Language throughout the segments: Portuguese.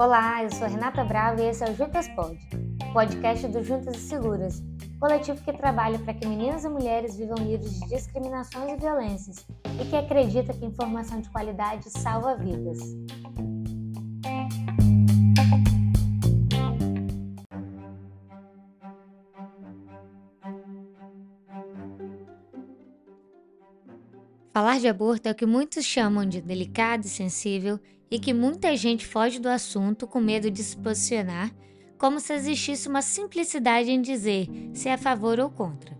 Olá, eu sou Renata Brava e esse é o Juntas Pod, podcast do Juntas e Seguras, coletivo que trabalha para que meninas e mulheres vivam livres de discriminações e violências e que acredita que informação de qualidade salva vidas. Falar de aborto é o que muitos chamam de delicado e sensível e que muita gente foge do assunto com medo de se posicionar, como se existisse uma simplicidade em dizer se é a favor ou contra.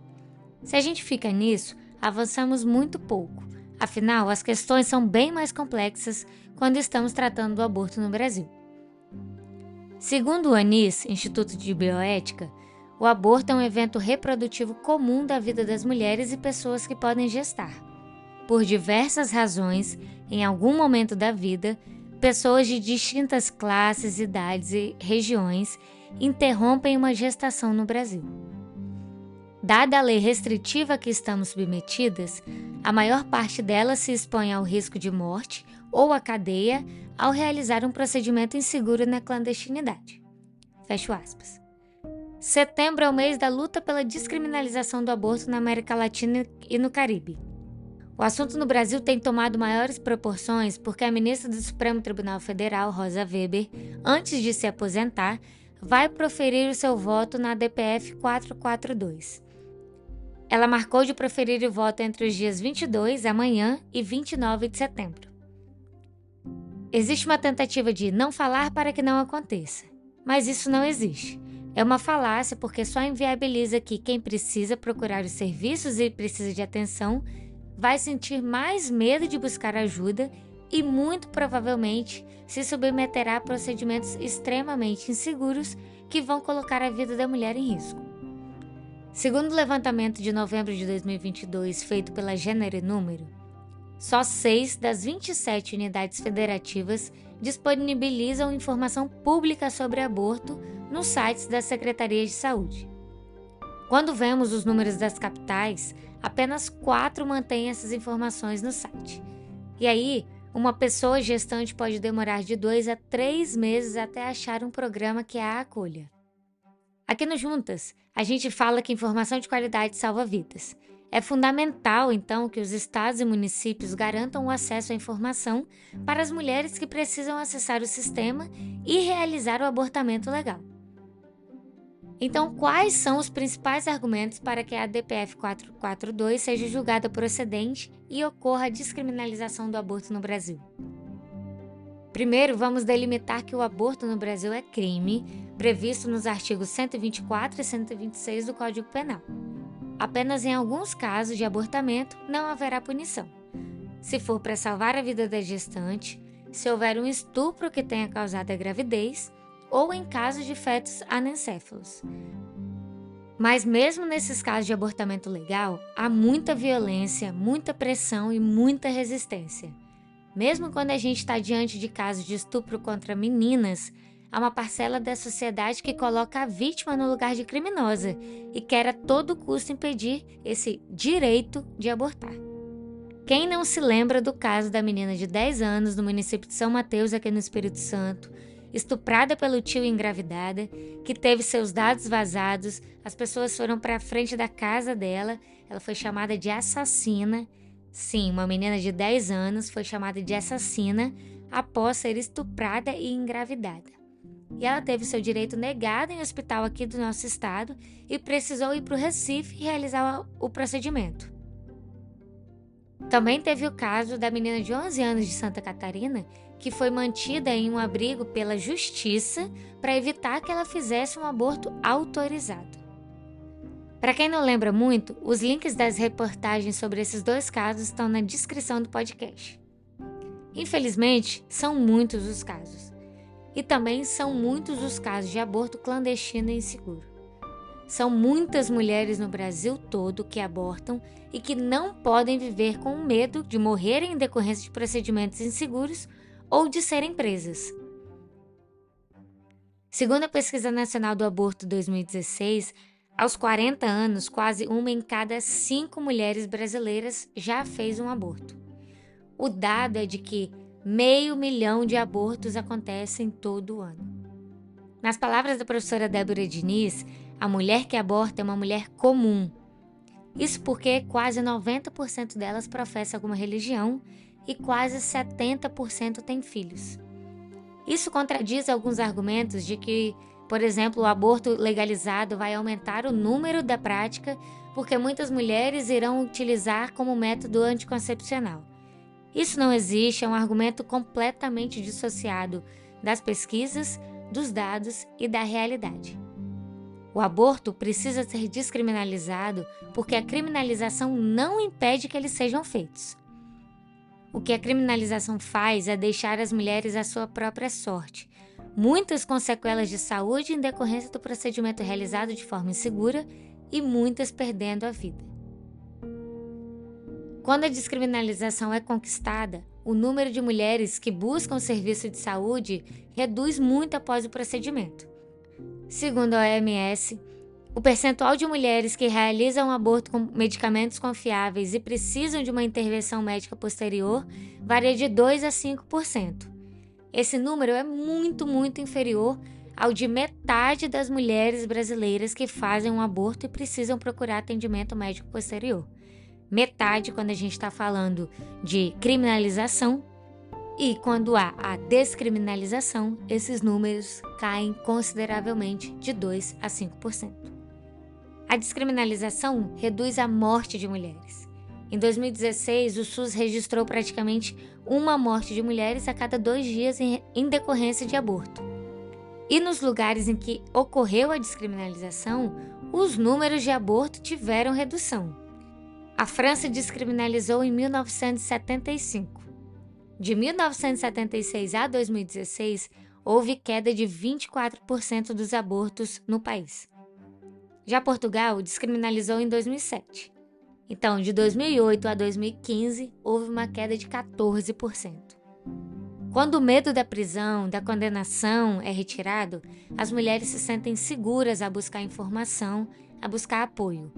Se a gente fica nisso, avançamos muito pouco. Afinal, as questões são bem mais complexas quando estamos tratando do aborto no Brasil. Segundo o ANIS, Instituto de Bioética, o aborto é um evento reprodutivo comum da vida das mulheres e pessoas que podem gestar. Por diversas razões, em algum momento da vida, pessoas de distintas classes, idades e regiões interrompem uma gestação no Brasil. Dada a lei restritiva que estamos submetidas, a maior parte delas se expõe ao risco de morte ou à cadeia ao realizar um procedimento inseguro na clandestinidade. Fecho aspas. Setembro é o mês da luta pela descriminalização do aborto na América Latina e no Caribe. O assunto no Brasil tem tomado maiores proporções porque a ministra do Supremo Tribunal Federal, Rosa Weber, antes de se aposentar, vai proferir o seu voto na DPF 442. Ela marcou de proferir o voto entre os dias 22, amanhã, e 29 de setembro. Existe uma tentativa de não falar para que não aconteça, mas isso não existe. É uma falácia porque só inviabiliza que quem precisa procurar os serviços e precisa de atenção vai sentir mais medo de buscar ajuda e, muito provavelmente, se submeterá a procedimentos extremamente inseguros que vão colocar a vida da mulher em risco. Segundo o levantamento de novembro de 2022 feito pela Gênero e Número, só seis das 27 unidades federativas disponibilizam informação pública sobre aborto nos sites da Secretaria de Saúde. Quando vemos os números das capitais, apenas quatro mantêm essas informações no site. E aí, uma pessoa gestante pode demorar de dois a três meses até achar um programa que a acolha. Aqui no Juntas, a gente fala que informação de qualidade salva vidas. É fundamental, então, que os estados e municípios garantam o acesso à informação para as mulheres que precisam acessar o sistema e realizar o abortamento legal. Então, quais são os principais argumentos para que a DPF 442 seja julgada procedente e ocorra a descriminalização do aborto no Brasil? Primeiro, vamos delimitar que o aborto no Brasil é crime, previsto nos artigos 124 e 126 do Código Penal. Apenas em alguns casos de abortamento não haverá punição. Se for para salvar a vida da gestante, se houver um estupro que tenha causado a gravidez ou em casos de fetos anencéfalos. Mas mesmo nesses casos de abortamento legal, há muita violência, muita pressão e muita resistência. Mesmo quando a gente está diante de casos de estupro contra meninas, há uma parcela da sociedade que coloca a vítima no lugar de criminosa e quer a todo custo impedir esse direito de abortar. Quem não se lembra do caso da menina de 10 anos no município de São Mateus, aqui no Espírito Santo, estuprada pelo tio engravidada, que teve seus dados vazados, as pessoas foram para a frente da casa dela, ela foi chamada de assassina. Sim, uma menina de 10 anos foi chamada de assassina após ser estuprada e engravidada. E ela teve seu direito negado em hospital aqui do nosso estado e precisou ir para o Recife realizar o procedimento. Também teve o caso da menina de 11 anos de Santa Catarina que foi mantida em um abrigo pela justiça para evitar que ela fizesse um aborto autorizado. Para quem não lembra muito, os links das reportagens sobre esses dois casos estão na descrição do podcast. Infelizmente, são muitos os casos. E também são muitos os casos de aborto clandestino e inseguro. São muitas mulheres no Brasil todo que abortam e que não podem viver com medo de morrerem em decorrência de procedimentos inseguros ou de serem presas. Segundo a Pesquisa Nacional do Aborto 2016, aos 40 anos, quase uma em cada cinco mulheres brasileiras já fez um aborto. O dado é de que meio milhão de abortos acontecem todo ano. Nas palavras da professora Débora Diniz, a mulher que aborta é uma mulher comum. Isso porque quase 90% delas professa alguma religião e quase 70% têm filhos. Isso contradiz alguns argumentos de que, por exemplo, o aborto legalizado vai aumentar o número da prática porque muitas mulheres irão utilizar como método anticoncepcional. Isso não existe, é um argumento completamente dissociado das pesquisas, dos dados e da realidade. O aborto precisa ser descriminalizado porque a criminalização não impede que eles sejam feitos. O que a criminalização faz é deixar as mulheres à sua própria sorte, muitas com sequelas de saúde em decorrência do procedimento realizado de forma insegura e muitas perdendo a vida. Quando a descriminalização é conquistada, o número de mulheres que buscam serviço de saúde reduz muito após o procedimento. Segundo a OMS, o percentual de mulheres que realizam aborto com medicamentos confiáveis e precisam de uma intervenção médica posterior varia de 2 a 5%. Esse número é muito, muito inferior ao de metade das mulheres brasileiras que fazem um aborto e precisam procurar atendimento médico posterior metade quando a gente está falando de criminalização, e quando há a descriminalização, esses números caem consideravelmente de 2 a 5%. A descriminalização reduz a morte de mulheres. Em 2016, o SUS registrou praticamente uma morte de mulheres a cada dois dias em decorrência de aborto. E nos lugares em que ocorreu a descriminalização, os números de aborto tiveram redução. A França descriminalizou em 1975. De 1976 a 2016, houve queda de 24% dos abortos no país. Já Portugal descriminalizou em 2007. Então, de 2008 a 2015, houve uma queda de 14%. Quando o medo da prisão, da condenação é retirado, as mulheres se sentem seguras a buscar informação, a buscar apoio,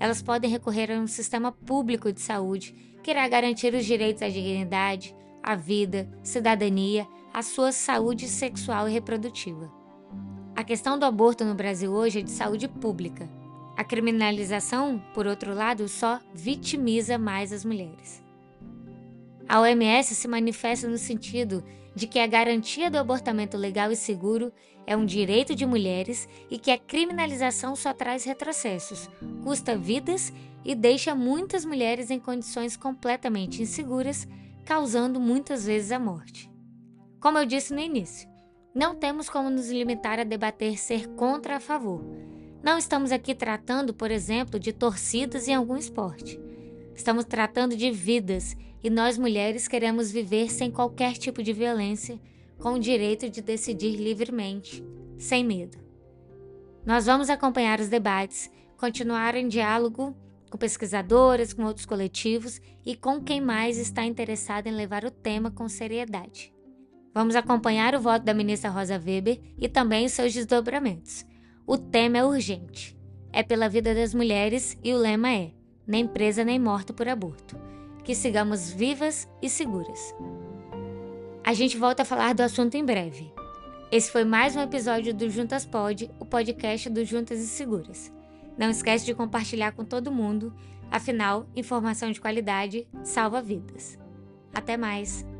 elas podem recorrer a um sistema público de saúde que irá garantir os direitos à dignidade, à vida, cidadania, à sua saúde sexual e reprodutiva. A questão do aborto no Brasil hoje é de saúde pública. A criminalização, por outro lado, só vitimiza mais as mulheres. A OMS se manifesta no sentido de que a garantia do abortamento legal e seguro é um direito de mulheres e que a criminalização só traz retrocessos, custa vidas e deixa muitas mulheres em condições completamente inseguras, causando muitas vezes a morte. Como eu disse no início, não temos como nos limitar a debater ser contra a favor. Não estamos aqui tratando, por exemplo, de torcidas em algum esporte. Estamos tratando de vidas e nós mulheres queremos viver sem qualquer tipo de violência, com o direito de decidir livremente, sem medo. Nós vamos acompanhar os debates, continuar em diálogo com pesquisadoras, com outros coletivos e com quem mais está interessado em levar o tema com seriedade. Vamos acompanhar o voto da ministra Rosa Weber e também seus desdobramentos. O tema é urgente. É pela vida das mulheres e o lema é: nem presa nem morta por aborto que sigamos vivas e seguras. A gente volta a falar do assunto em breve. Esse foi mais um episódio do Juntas Pod, o podcast do Juntas e Seguras. Não esquece de compartilhar com todo mundo, afinal, informação de qualidade salva vidas. Até mais!